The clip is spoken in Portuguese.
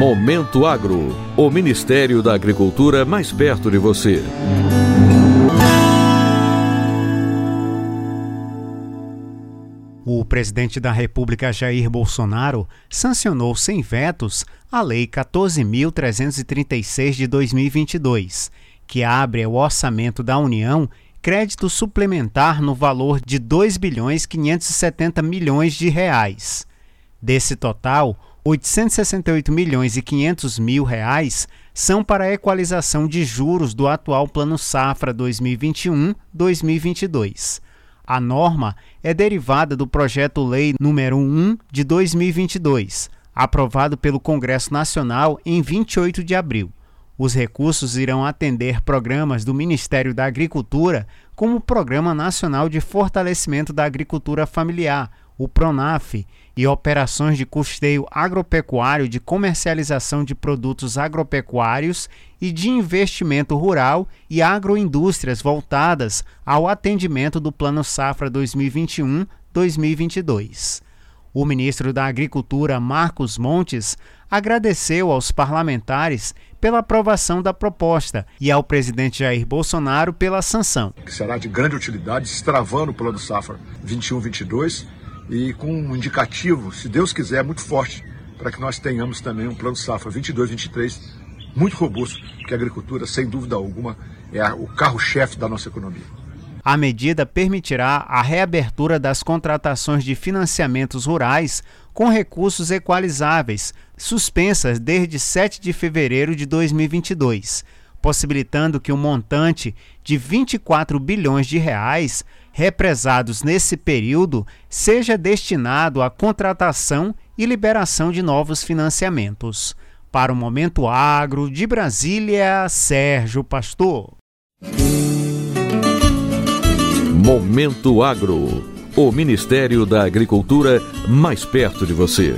Momento Agro, o Ministério da Agricultura mais perto de você. O presidente da República Jair Bolsonaro sancionou sem vetos a Lei 14.336 de 2022, que abre ao orçamento da União crédito suplementar no valor de 2 bilhões 570 milhões de reais. Desse total, 868 milhões e 500 mil reais são para a equalização de juros do atual Plano Safra 2021-2022. A norma é derivada do projeto-lei número 1 de 2022, aprovado pelo Congresso Nacional em 28 de abril. Os recursos irão atender programas do Ministério da Agricultura, como o Programa Nacional de Fortalecimento da Agricultura Familiar, o PRONAF, e operações de custeio agropecuário de comercialização de produtos agropecuários e de investimento rural e agroindústrias voltadas ao atendimento do Plano Safra 2021-2022. O ministro da Agricultura, Marcos Montes, agradeceu aos parlamentares pela aprovação da proposta e ao presidente Jair Bolsonaro pela sanção. Que será de grande utilidade, estravando o Plano Safra 21-22 e com um indicativo, se Deus quiser, muito forte, para que nós tenhamos também um Plano Safra 22-23 muito robusto, porque a agricultura, sem dúvida alguma, é o carro-chefe da nossa economia. A medida permitirá a reabertura das contratações de financiamentos rurais com recursos equalizáveis, suspensas desde 7 de fevereiro de 2022, possibilitando que um montante de 24 bilhões de reais represados nesse período seja destinado à contratação e liberação de novos financiamentos. Para o Momento Agro de Brasília, Sérgio Pastor. Momento Agro. O Ministério da Agricultura mais perto de você.